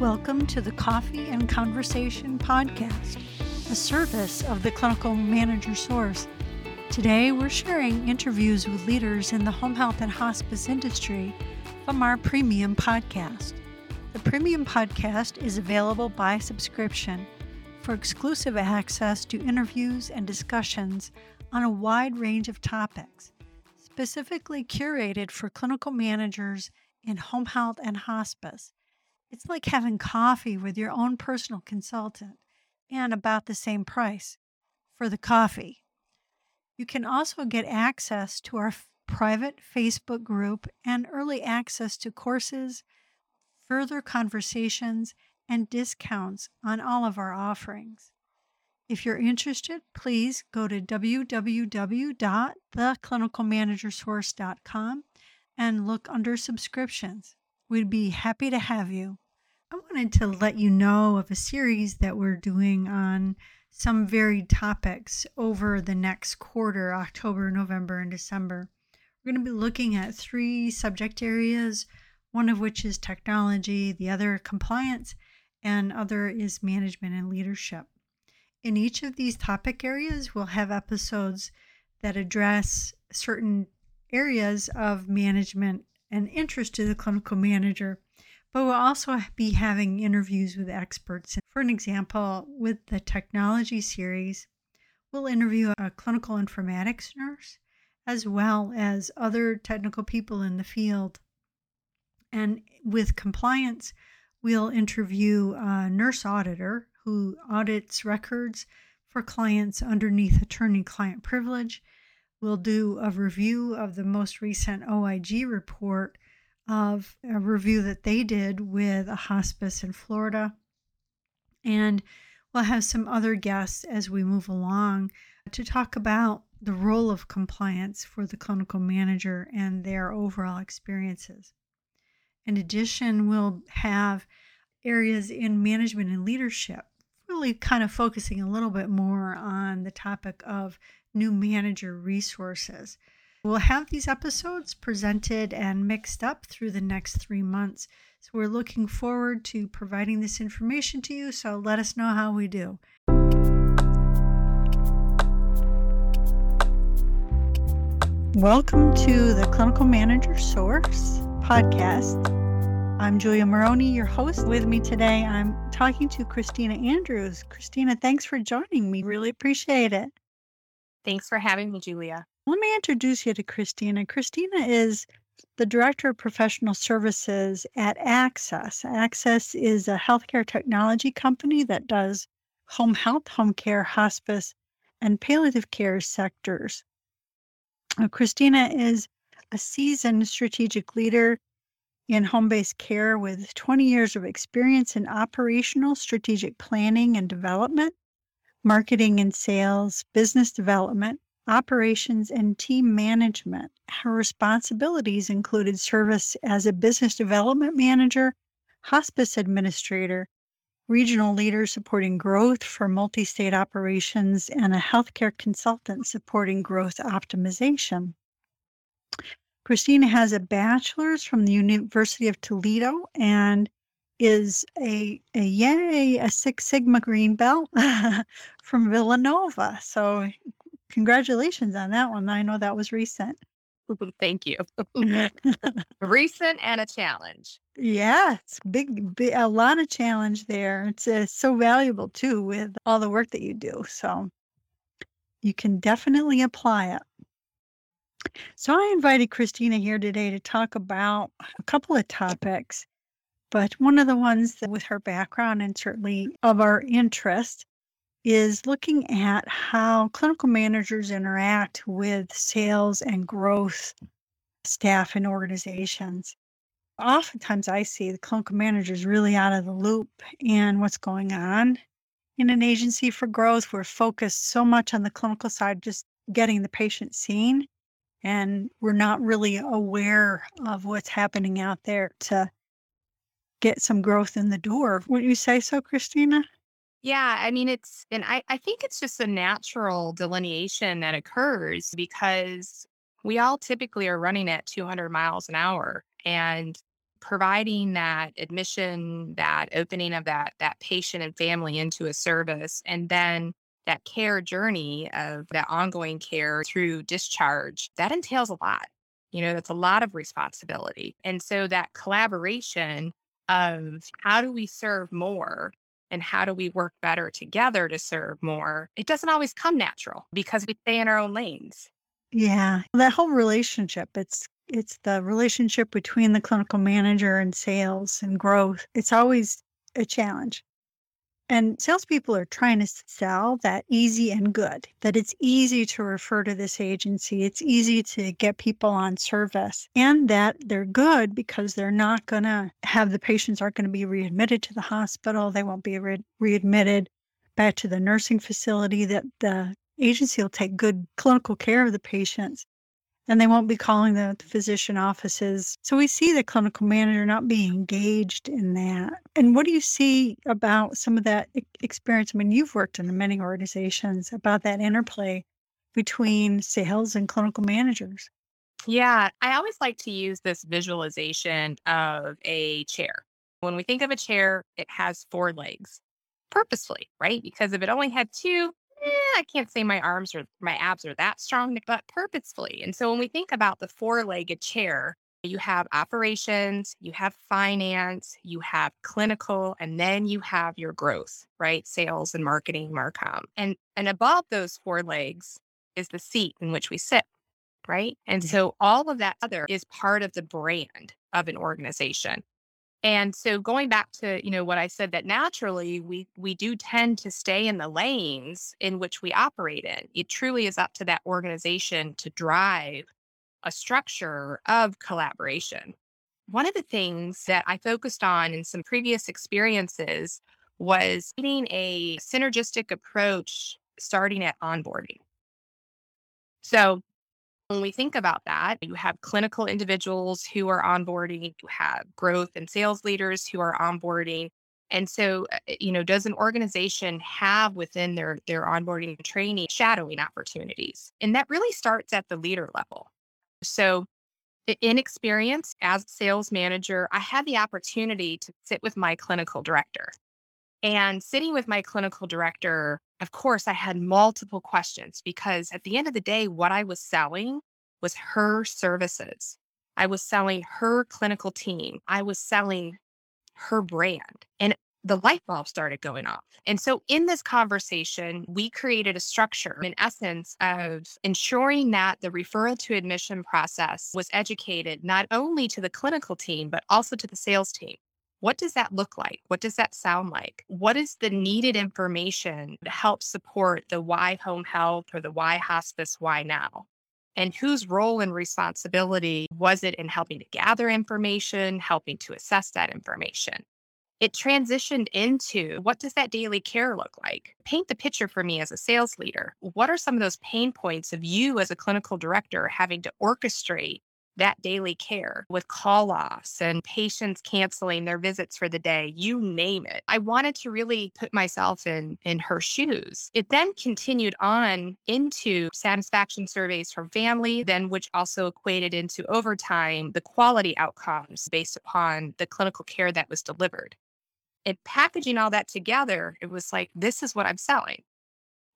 Welcome to the Coffee and Conversation podcast, a service of the Clinical Manager Source. Today, we're sharing interviews with leaders in the home health and hospice industry from our premium podcast. The premium podcast is available by subscription for exclusive access to interviews and discussions on a wide range of topics, specifically curated for clinical managers in home health and hospice. It's like having coffee with your own personal consultant and about the same price for the coffee. You can also get access to our private Facebook group and early access to courses, further conversations, and discounts on all of our offerings. If you're interested, please go to www.theclinicalmanagersource.com and look under subscriptions. We'd be happy to have you. I wanted to let you know of a series that we're doing on some varied topics over the next quarter October, November, and December. We're going to be looking at three subject areas, one of which is technology, the other compliance, and other is management and leadership. In each of these topic areas, we'll have episodes that address certain areas of management and interest to the clinical manager. But we'll also be having interviews with experts. For an example, with the technology series, we'll interview a clinical informatics nurse as well as other technical people in the field. And with compliance, we'll interview a nurse auditor who audits records for clients underneath attorney client privilege. We'll do a review of the most recent OIG report of a review that they did with a hospice in Florida. And we'll have some other guests as we move along to talk about the role of compliance for the clinical manager and their overall experiences. In addition, we'll have areas in management and leadership, really kind of focusing a little bit more on the topic of new manager resources. We'll have these episodes presented and mixed up through the next three months. So we're looking forward to providing this information to you. So let us know how we do. Welcome to the Clinical Manager Source podcast. I'm Julia Maroney, your host. With me today, I'm talking to Christina Andrews. Christina, thanks for joining me. Really appreciate it. Thanks for having me, Julia. Let me introduce you to Christina. Christina is the Director of Professional Services at Axxess. Axxess is a healthcare technology company that does home health, home care, hospice, and palliative care sectors. Uh, Christina is a seasoned strategic leader in home based care with 20 years of experience in operational strategic planning and development, marketing and sales, business development, operations, and team management. Her responsibilities included service as a business development manager, hospice administrator, regional leader supporting growth for multi state operations, and a healthcare consultant supporting growth optimization. Christina has a bachelor's from the University of Toledo and is a, a yay, a Six Sigma green belt from Villanova. So Congratulations on that one. I know that was recent. Thank you. recent and a challenge. Yeah, it's big, big, a lot of challenge there. It's uh, so valuable too with all the work that you do. So you can definitely apply it. So I invited Christina here today to talk about a couple of topics, but one of the ones that with her background and certainly of our interest is looking at how clinical managers interact with sales and growth staff and organizations. Oftentimes, I see the clinical managers really out of the loop in what's going on in an agency for growth. We're focused so much on the clinical side, just getting the patient seen, and we're not really aware of what's happening out there to get some growth in the door. Wouldn't you say so, Christina? Yeah, I mean, it's, and I, I think it's just a natural delineation that occurs because we all typically are running at 200 miles an hour. And providing that admission, that opening of that that patient and family into a service, and then that care journey of that ongoing care through discharge, that entails a lot. You know, that's a lot of responsibility. And so that collaboration of how do we serve more and how do we work better together to serve more, it doesn't always come natural because we stay in our own lanes. Yeah, that whole relationship, it's it's the relationship between the clinical manager and sales and growth. It's always a challenge. And salespeople are trying to sell that easy and good, that it's easy to refer to this agency. It's easy to get people on service and that they're good because they're not going to have the patients aren't going to be readmitted to the hospital. They won't be re- readmitted back to the nursing facility, that the agency will take good clinical care of the patients and they won't be calling the physician offices. So we see the clinical manager not being engaged in that. And what do you see about some of that experience? I mean, you've worked in many organizations about that interplay between sales and clinical managers. Yeah, I always like to use this visualization of a chair. When we think of a chair, it has four legs purposefully, right? Because if it only had two, eh, I can't say my arms or my abs are that strong, but purposefully. And so when we think about the four legged chair, you have operations, you have finance, you have clinical, and then you have your growth, right? Sales and marketing, Marcom. And and above those four legs is the seat in which we sit, right? And so all of that other is part of the brand of an organization. And so going back to, you know, what I said that naturally we we do tend to stay in the lanes in which we operate in. It truly is up to that organization to drive a structure of collaboration. One of the things that I focused on in some previous experiences was getting a synergistic approach starting at onboarding. So when we think about that, you have clinical individuals who are onboarding, you have growth and sales leaders who are onboarding. And so, uh, you know, does an organization have within their their onboarding and training shadowing opportunities? And that really starts at the leader level. So, in experience as a sales manager, I had the opportunity to sit with my clinical director. And sitting with my clinical director, of course, I had multiple questions because at the end of the day, what I was selling was her services. I was selling her clinical team. I was selling her brand. And the light bulb started going off. And so, in this conversation, we created a structure, in essence, of ensuring that the referral to admission process was educated not only to the clinical team, but also to the sales team. What does that look like? What does that sound like? What is the needed information to help support the why home health or the why hospice, why now? And whose role and responsibility was it in helping to gather information, helping to assess that information? It transitioned into what does that daily care look like? Paint the picture for me as a sales leader. What are some of those pain points of you as a clinical director having to orchestrate that daily care with call offs and patients canceling their visits for the day, you name it. I wanted to really put myself in in her shoes. It then continued on into satisfaction surveys from family, then which also equated into over time the quality outcomes based upon the clinical care that was delivered. And packaging all that together, it was like, this is what I'm selling.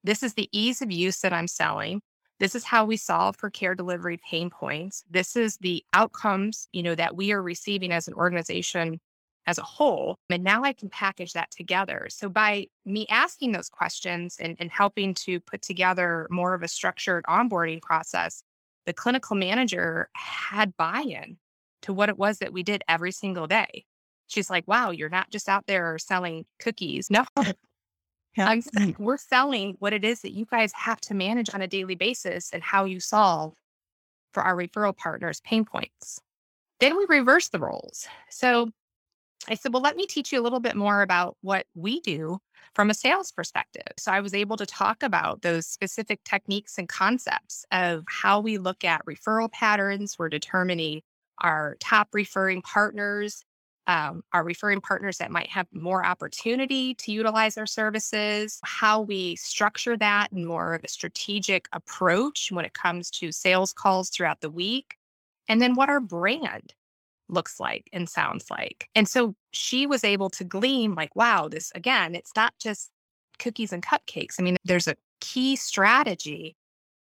This is the ease of use that I'm selling. This is how we solve for care delivery pain points. This is the outcomes, you know, that we are receiving as an organization as a whole. And now I can package that together. So by me asking those questions and, and helping to put together more of a structured onboarding process, the clinical manager had buy-in to what it was that we did every single day. She's like, wow, you're not just out there selling cookies. No, yeah. I'm, mm. we're selling what it is that you guys have to manage on a daily basis and how you solve for our referral partners pain points. Then we reverse the roles. So I said, well, let me teach you a little bit more about what we do from a sales perspective. So I was able to talk about those specific techniques and concepts of how we look at referral patterns. We're determining our top referring partners um, our referring partners that might have more opportunity to utilize our services, how we structure that in more of a strategic approach when it comes to sales calls throughout the week, and then what our brand looks like and sounds like. And so she was able to glean, like, wow, this again, it's not just cookies and cupcakes. I mean, there's a key strategy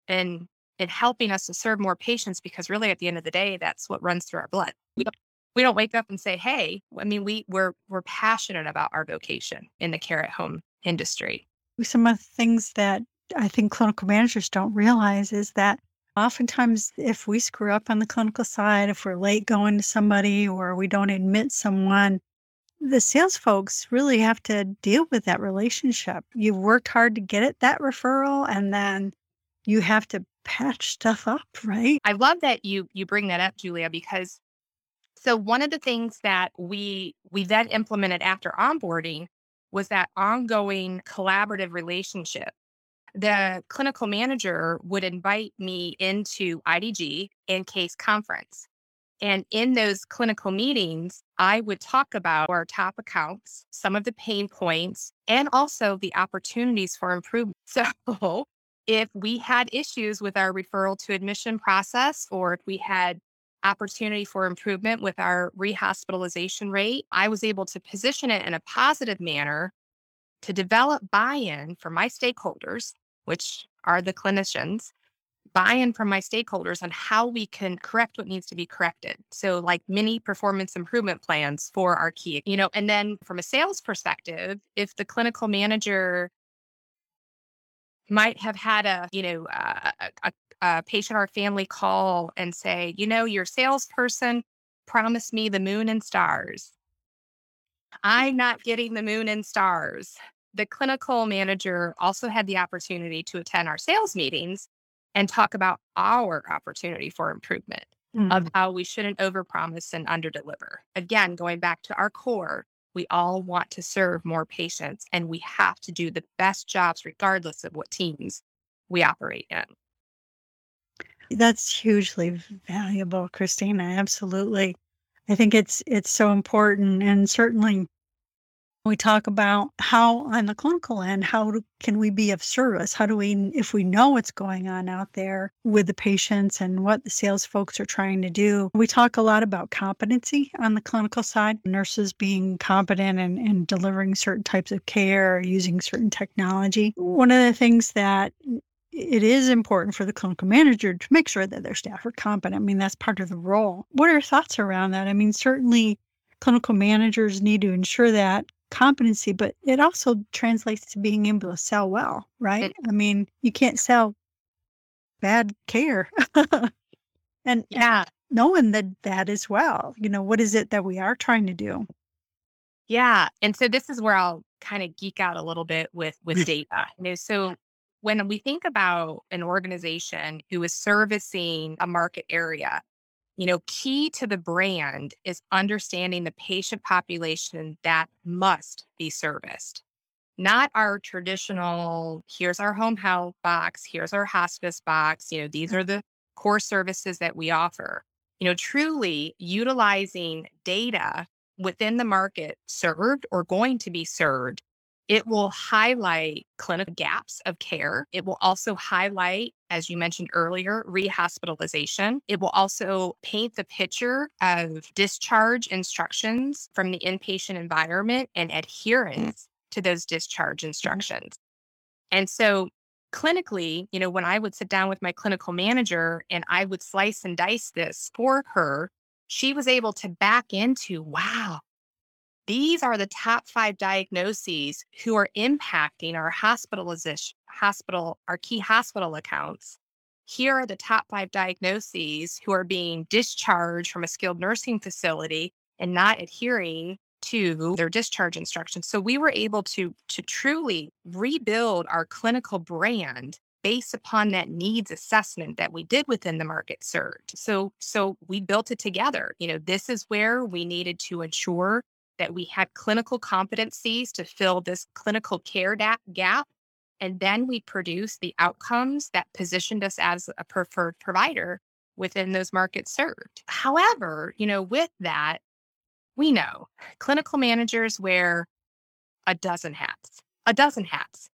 in in helping us to serve more patients because really at the end of the day, that's what runs through our blood. We don't, we don't wake up and say, hey, I mean, we we're we're passionate about our vocation in the care at home industry. Some of the things that I think clinical managers don't realize is that oftentimes if we screw up on the clinical side, if we're late going to somebody or we don't admit someone, the sales folks really have to deal with that relationship. You've worked hard to get it that referral and then you have to patch stuff up, right? I love that you you bring that up, Julia, because so one of the things that we we then implemented after onboarding was that ongoing collaborative relationship. The clinical manager would invite me into IDG and case conference. And in those clinical meetings, I would talk about our top accounts, some of the pain points, and also the opportunities for improvement. So if we had issues with our referral to admission process, or if we had opportunity for improvement with our rehospitalization rate, I was able to position it in a positive manner to develop buy in for my stakeholders, which are the clinicians, buy in from my stakeholders on how we can correct what needs to be corrected. So, like mini performance improvement plans for our key, you know, and then from a sales perspective, if the clinical manager might have had a, you know, a, a, a patient or family call and say, you know, your salesperson promised me the moon and stars. I'm not getting the moon and stars. The clinical manager also had the opportunity to attend our sales meetings and talk about our opportunity for improvement mm-hmm. of how we shouldn't overpromise and underdeliver. Again, going back to our core, we all want to serve more patients and we have to do the best jobs regardless of what teams we operate in. That's hugely valuable, Christina. Absolutely. I think it's it's so important and certainly we talk about how on the clinical end how do, can we be of service how do we if we know what's going on out there with the patients and what the sales folks are trying to do we talk a lot about competency on the clinical side nurses being competent and, and delivering certain types of care using certain technology one of the things that it is important for the clinical manager to make sure that their staff are competent. I mean, that's part of the role. What are your thoughts around that? I mean, certainly clinical managers need to ensure that competency, but it also translates to being able to sell well, right? I mean, you can't sell bad care. and yeah, knowing that that as well, you know, what is it that we are trying to do? Yeah. And so this is where I'll kind of geek out a little bit with with data. You know, so when we think about an organization who is servicing a market area, you know, key to the brand is understanding the patient population that must be serviced. Not our traditional, here's our home health box, here's our hospice box, you know, these mm. are the core services that we offer. You know, truly utilizing data within the market served or going to be served it will highlight clinical gaps of care. It will also highlight, as you mentioned earlier, rehospitalization. It will also paint the picture of discharge instructions from the inpatient environment and mm. adherence to those discharge mm. instructions. And so clinically, you know, when I would sit down with my clinical manager and I would slice and dice this for her, she was able to back into, wow, these are the top five diagnoses who are impacting our hospitalization, hospital, our key hospital accounts. Here are the top five diagnoses who are being discharged from a skilled nursing facility and not adhering to their discharge instructions. So we were able to to truly rebuild our clinical brand based upon that needs assessment that we did within the market served. So so we built it together. You know, this is where we needed to ensure that we had clinical competencies to fill this clinical care da- gap. And then we produced the outcomes that positioned us as a preferred provider within those markets served. However, you know, with that, we know clinical managers wear a dozen hats, a dozen hats.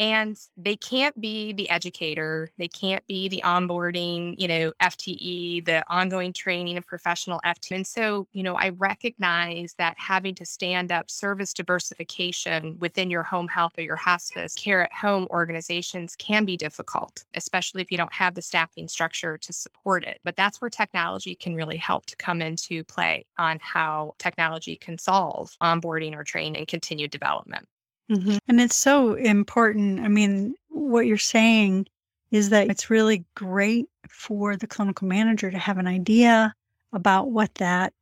And they can't be the educator they can't be the onboarding you know fte the ongoing training of professional ft and so you know i recognize that having to stand up service diversification within your home health or your hospice care at home organizations can be difficult especially if you don't have the staffing structure to support it. But that's where technology can really help to come into play on how technology can solve onboarding or training and continued development Mm-hmm. And it's so important. I mean, what you're saying is that it's really great for the clinical manager to have an idea about what that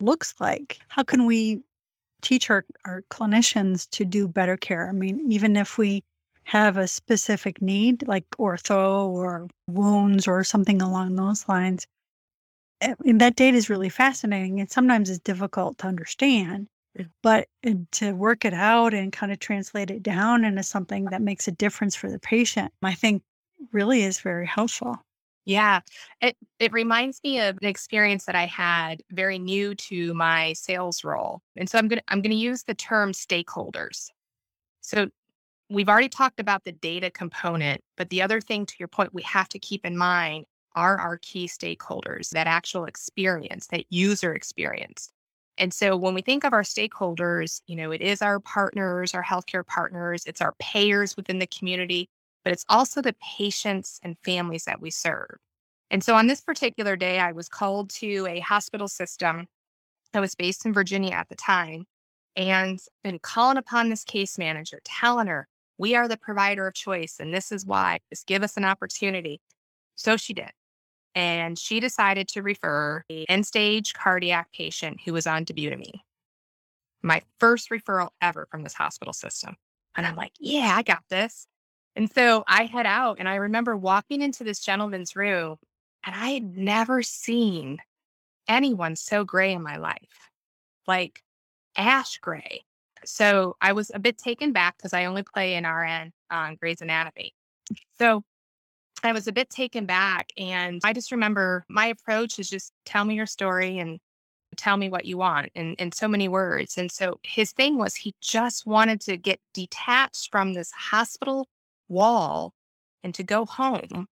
looks like. How can we teach our, our clinicians to do better care? I mean, even if we have a specific need like ortho or wounds or something along those lines, I mean, that data is really fascinating and sometimes it's difficult to understand. But to work it out and kind of translate it down into something that makes a difference for the patient, I think really is very helpful. Yeah. It it reminds me of an experience that I had very new to my sales role. And so I'm going to I'm going to use the term stakeholders. So we've already talked about the data component, but the other thing to your point we have to keep in mind are our key stakeholders, that actual experience, that user experience. And so when we think of our stakeholders, you know, it is our partners, our healthcare partners, it's our payers within the community, but it's also the patients and families that we serve. And so on this particular day, I was called to a hospital system that was based in Virginia at the time and been calling upon this case manager, telling her, we are the provider of choice and this is why. Just give us an opportunity. So she did and she decided to refer a end stage cardiac patient who was on dobutamine. My first referral ever from this hospital system. And I'm like, yeah, I got this. And so I head out and I remember walking into this gentleman's room and I had never seen anyone so gray in my life, like ash gray. So I was a bit taken back because I only play an RN on Grey's Anatomy. So I was a bit taken back. And I just remember my approach is just tell me your story and tell me what you want in, in so many words. And so his thing was he just wanted to get detached from this hospital wall and to go home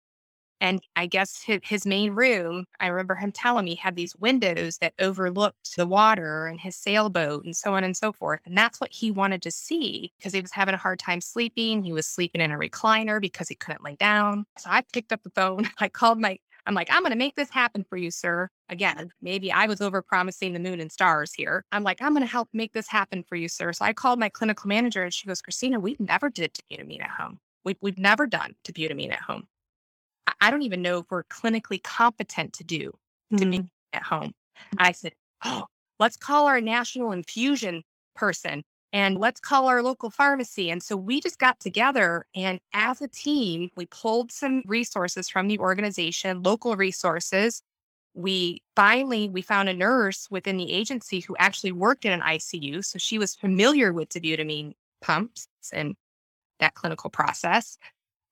and I guess his, main room, I remember him telling me, had these windows that overlooked the water and his sailboat and so on and so forth. And that's what he wanted to see because he was having a hard time sleeping. He was sleeping in a recliner because he couldn't lay down. So I picked up the phone. I called my, I'm like, I'm going to make this happen for you, sir. Again, maybe I was over promising the moon and stars here. I'm like, I'm going to help make this happen for you, sir. So I called my clinical manager and she goes, Christina, we never did dobutamine at home. We've, we've never done dobutamine at home. I don't even know if we're clinically competent to do to be Mm. at home. I said, Oh, let's call our national infusion person and let's call our local pharmacy. And so we just got together and as a team, we pulled some resources from the organization, local resources. We finally we found a nurse within the agency who actually worked in an ICU. So she was familiar with dobutamine pumps and that clinical process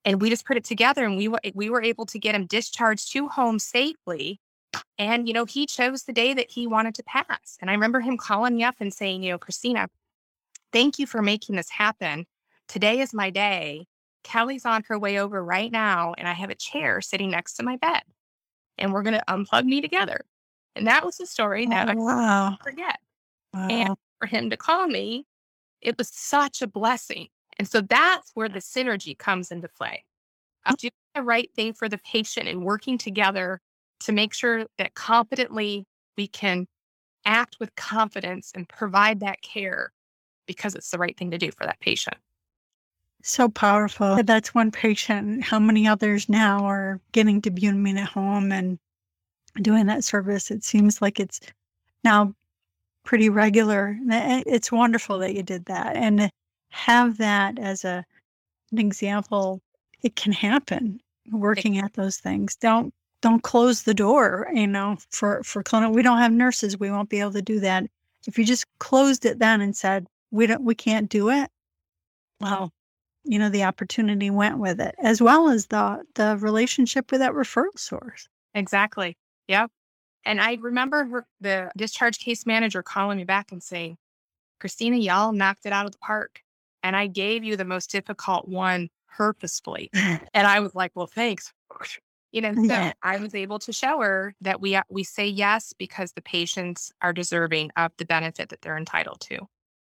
and we just put it together and we were we were able to get him discharged to home safely and you know he chose the day that he wanted to pass and i remember him calling me up and saying you know christina thank you for making this happen today is my day kelly's on her way over right now and i have a chair sitting next to my bed and we're going to unplug me together and that was the story that Oh, i wow. won't forget Wow. and for him to call me it was such a blessing and so that's where the synergy comes into play uh, mm. of doing the right thing for the patient and working together to make sure that competently we can act with confidence and provide that care because it's the right thing to do for that patient. So powerful. That's one patient. How many others now are getting to dobutamine at home and doing that service? It seems like it's now pretty regular. Eh, it's wonderful that you did that and have that as a an example. It can happen. Working at those things. Don't don't close the door. You know, for for clinic. We don't have nurses. We won't be able to do that. If you just closed it then and said we don't, we can't do it. Well, you know the opportunity went with it as well as the the relationship with that referral source Exactly. Yep. And I remember her, the discharge case manager calling me back and saying, Christina, y'all knocked it out of the park. And I gave you the most difficult one purposefully. and I was like, well, thanks. You know, so Yeah. I was able to show her that we uh, we say yes because the patients are deserving of the benefit that they're entitled to,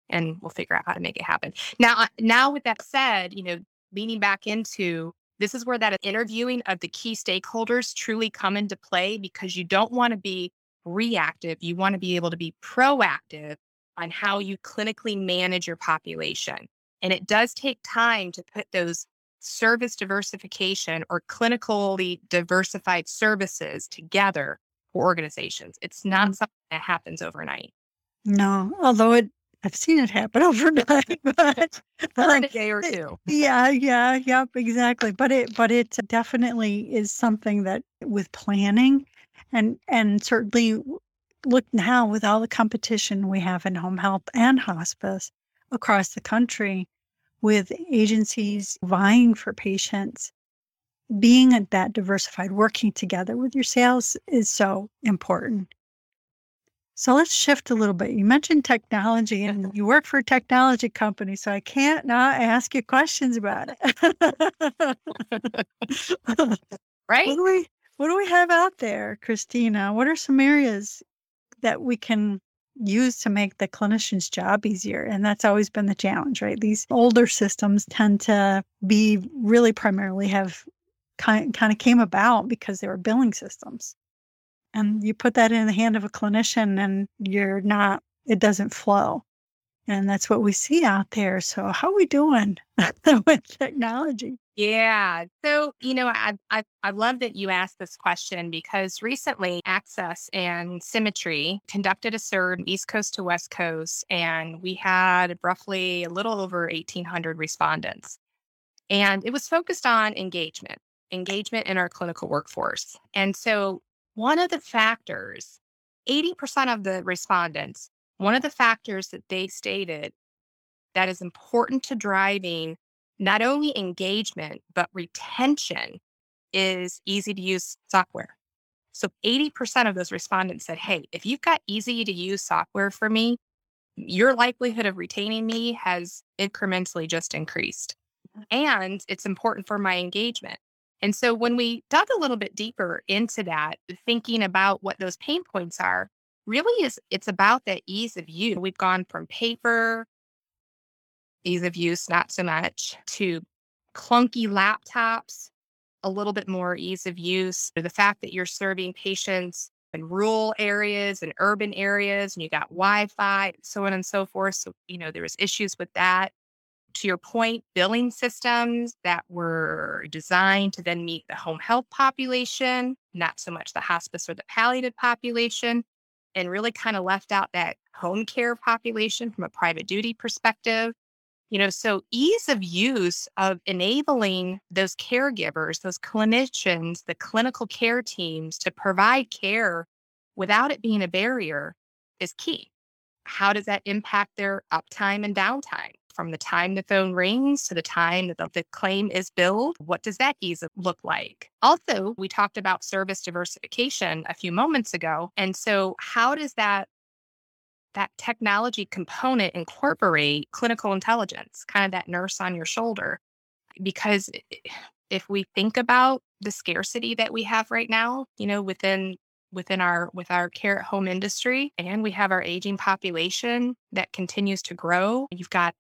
and we'll figure out how to make it happen. Now, uh, now with that said, you know, leaning back into this is where that interviewing of the key stakeholders truly come into play because you don't want to be reactive. You want to be able to be proactive on how you clinically manage your population. And it does take time to put those service diversification or clinically diversified services together for organizations. It's not Mhm. something that happens overnight. No, although it, I've seen it happen overnight, but Or in a day or two. yeah, yeah, yep, exactly. But it, but it definitely is something that with planning and, and certainly look now with all the competition we have in home health and hospice across the country with agencies vying for patients, being that diversified, working together with your sales is so important. So let's shift a little bit. You mentioned technology and you work for a technology company, so I can't not ask you questions about it. what Right? do we what do we have out there, Christina? What are some areas that we can use to make the clinician's job easier? And that's always been the challenge, right? These older systems tend to be really primarily have kind kind of came about because they were billing systems and you put that in the hand of a clinician and you're not it doesn't flow and that's what we see out there so how are we doing with technology Yeah. So, you know, I, I I love that you asked this question because recently Axxess and Symmetry conducted a survey East Coast to West Coast, and we had roughly a little over 1,800 respondents. And it was focused on engagement, engagement in our clinical workforce. And so, one of the factors, 80% of the respondents, one of the factors that they stated that is important to driving not only engagement, but retention is easy to use software. So 80% of those respondents said, Hey, if you've got easy to use software for me, your likelihood of retaining me has incrementally just increased. Mm. And it's important for my engagement. And so when we dug a little bit deeper into that, thinking about what those pain points are, really is it's about that ease of use. We've gone from paper ease of use, not so much, to clunky laptops, a little bit more ease of use. The fact that you're serving patients in rural areas and urban areas, and you got Wi Fi, so on and so forth. So, you know, there was issues with that. To your point, billing systems that were designed to then meet the home health population, not so much the hospice or the palliative population, and really kind of left out that home care population from a private duty perspective you know, so ease of use of enabling those caregivers, those clinicians, the clinical care teams to provide care without it being a barrier is key. How does that impact their uptime and downtime? From the time the phone rings to the time that the, the claim is billed, what does that ease uh, look like? Also, we talked about service diversification a few moments ago. And so, how does that that technology component incorporate clinical intelligence, kind of that nurse on your shoulder. Because if we think about the scarcity that we have right now, you know, within within our with our care at home industry, and we have our aging population that continues to grow, you've got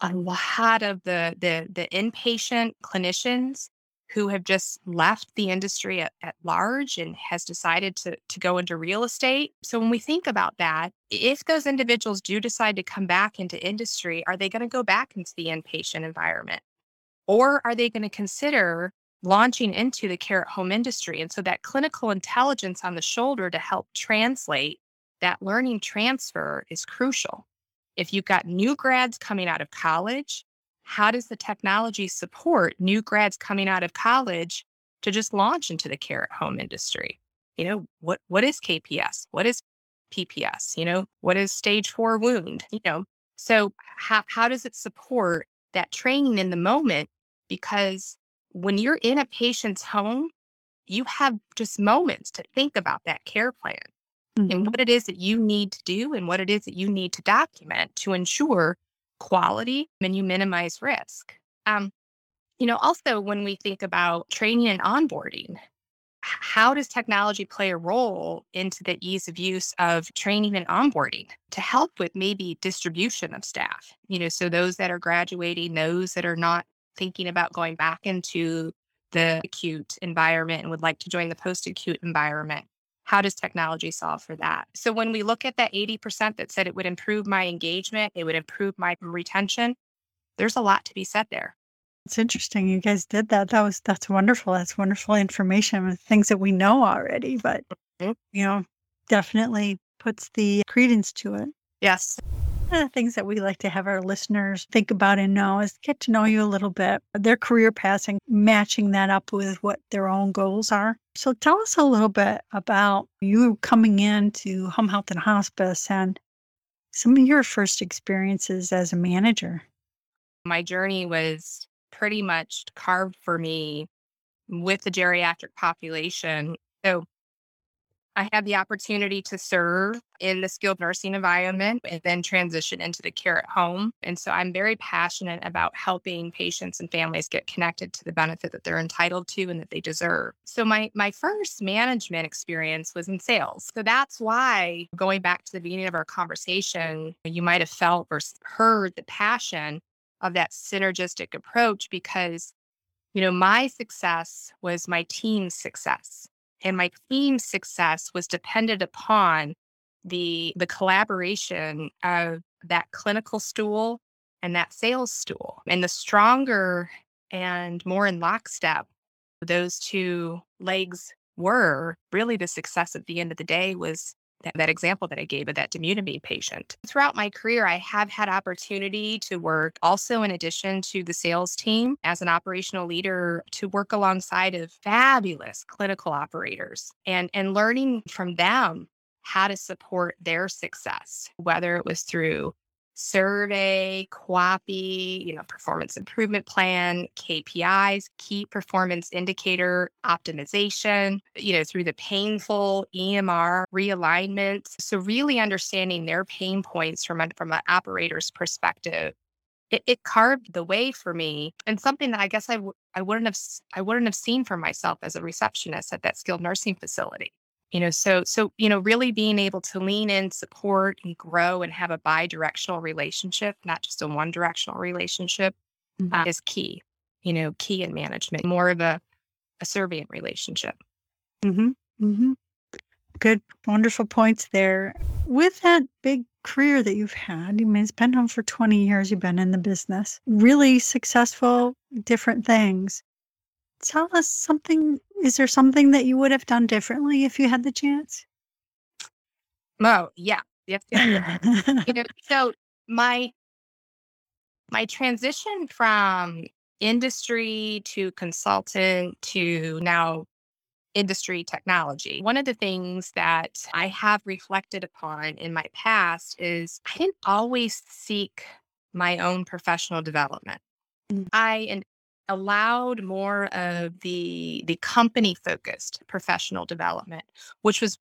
a lot of the the the inpatient clinicians who have just left the industry at, at large and has decided to, to go into real estate. So when we think about that, if those individuals do decide to come back into industry, are they going to go back into the inpatient environment? Or are they going to consider launching into the care at home industry? And so that clinical intelligence on the shoulder to help translate that learning transfer is crucial. If you've got new grads coming out of college, how does the technology support new grads coming out of college to just launch into the care at home industry? You know, what what is KPS? What is PPS? You know, what is stage four wound? You know, so how how does it support that training in the moment? Because when you're in a patient's home, you have just moments to think about that care plan and Mhm. what it is that you need to do and what it is that you need to document to ensure quality and you minimize risk. Um, you know, also when we think about training and onboarding, how does technology play a role into the ease of use of training and onboarding to help with maybe distribution of staff? You know, so those that are graduating, those that are not thinking about going back into the acute environment and would like to join the post acute environment. How does technology solve for that? So, when we look at that 80% that said it would improve my engagement, it would improve my retention, there's a lot to be said there. It's interesting you guys did that. That was that's wonderful. That's wonderful information, things that we know already, but Mhm. you know, definitely puts the credence to it. Yes. Of the things that we like to have our listeners think about and know is get to know you a little bit, their career paths and matching that up with what their own goals are. So tell us a little bit about you coming into home health and hospice and some of your first experiences as a manager. My journey was pretty much carved for me with the geriatric population. So I had the opportunity to serve in the skilled nursing environment and then transition into the care at home. And so I'm very passionate about helping patients and families get connected to the benefit that they're entitled to and that they deserve. So my my first management experience was in sales. So that's why going back to the beginning of our conversation, you might have felt or heard the passion of that synergistic approach because you know my success was my team's success and my team's success was dependent upon the the collaboration of that clinical stool and that sales stool. And the stronger and more in lockstep those two legs were really the success at the end of the day was that, that example that I gave of that dobutamine patient. Throughout my career, I have had opportunity to work also in addition to the sales team as an operational leader to work alongside of fabulous clinical operators and, and learning from them how to support their success, whether it was through survey, QAPI, you know, performance improvement plan, KPIs, key performance indicator optimization, you know, through the painful EMR realignment. So really understanding their pain points from a, from an operator's perspective. It, it carved the way for me and something that I guess I w- I wouldn't have I wouldn't have seen for myself as a receptionist at that skilled nursing facility you know so so you know really being able to lean in support and grow and have a bi-directional relationship not just a one directional relationship Mhm. uh, is key you know key in management more of a a servient relationship Mm-hmm. Mm-hmm. Good, wonderful points there. With that big career that you've had, you mean it's been on for 20 years, you've been in the business, really successful, different things. Tell us something. Is there something that you would have done differently if you had the chance? oh yeah yes, yes, yes. you know so my my transition from industry to consultant to now industry technology. One of the things that I have reflected upon in my past is I didn't always seek my own professional development. Mm. I and allowed more of the the company focused professional development, which was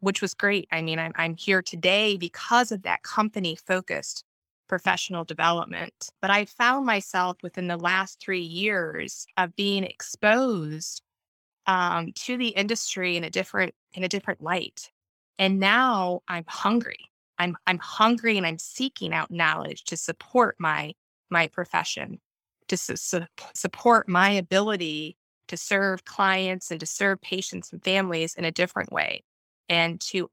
which was great. I mean, I'm I'm here today because of that company focused professional development. But I found myself within the last three years of being exposed um, to the industry in a different in a different light. And now I'm hungry. I'm I'm hungry and I'm seeking out knowledge to support my my profession, to su- su- support my ability to serve clients and to serve patients and families in a different way, and to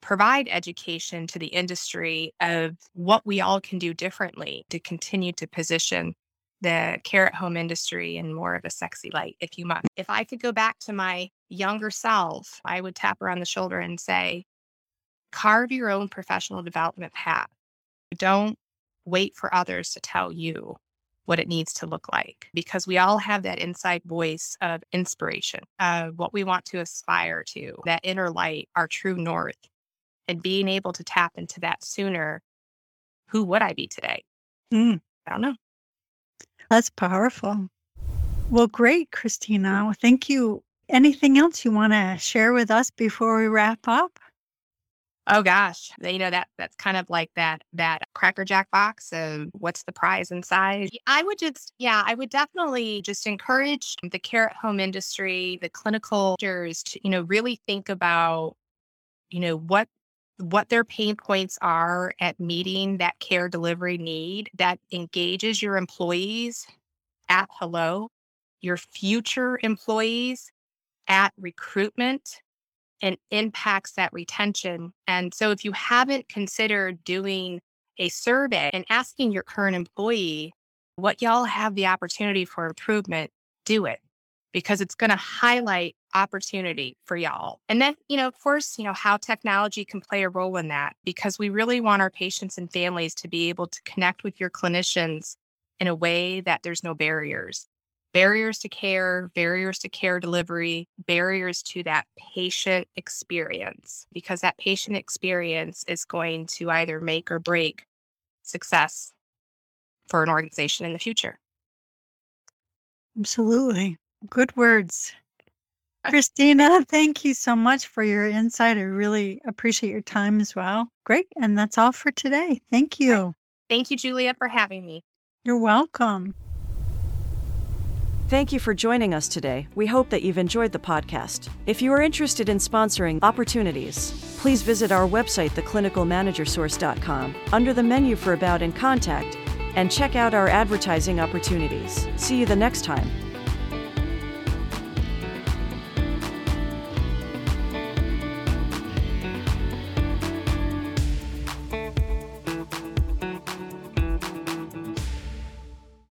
provide education to the industry of what we all can do differently to continue to position the care at home industry in more of a sexy light, if you must. If I could go back to my younger self, I would tap her on the shoulder and say, carve your own professional development path. Don't wait for others to tell you what it needs to look like because we all have that inside voice of inspiration, of what we want to aspire to, that inner light, our true north, and being able to tap into that sooner. Who would I be today? Mm, I don't know. that's powerful. Well, great, Christina. Thank you. Anything else you want to share with us before we wrap up? Oh gosh, you know that that's kind of like that that Cracker Jack box of what's the prize inside. I would just yeah, I would definitely just encourage the care at home industry, the clinical to you know really think about you know what what their pain points are at meeting that care delivery need that engages your employees at hello, your future employees at recruitment and impacts that retention. And so if you haven't considered doing a survey and asking your current employee what y'all have the opportunity for improvement, do it because it's going to highlight opportunity for y'all. And then, you know, of course, you know, how technology can play a role in that because we really want our patients and families to be able to connect with your clinicians in a way that there's no barriers barriers to care, barriers to care delivery, barriers to that patient experience, because that patient experience is going to either make or break success for an organization in the future. Absolutely. Good words. Christina, thank you so much for your insight. I really appreciate your time as well. Great. And that's all for today. Thank you. Thank you, Julia, for having me. You're welcome. Thank you for joining us today. We hope that you've enjoyed the podcast. If you are interested in sponsoring opportunities, please visit our website, theclinicalmanagersource.com, under the menu for About and Contact, and check out our advertising opportunities. See you the next time.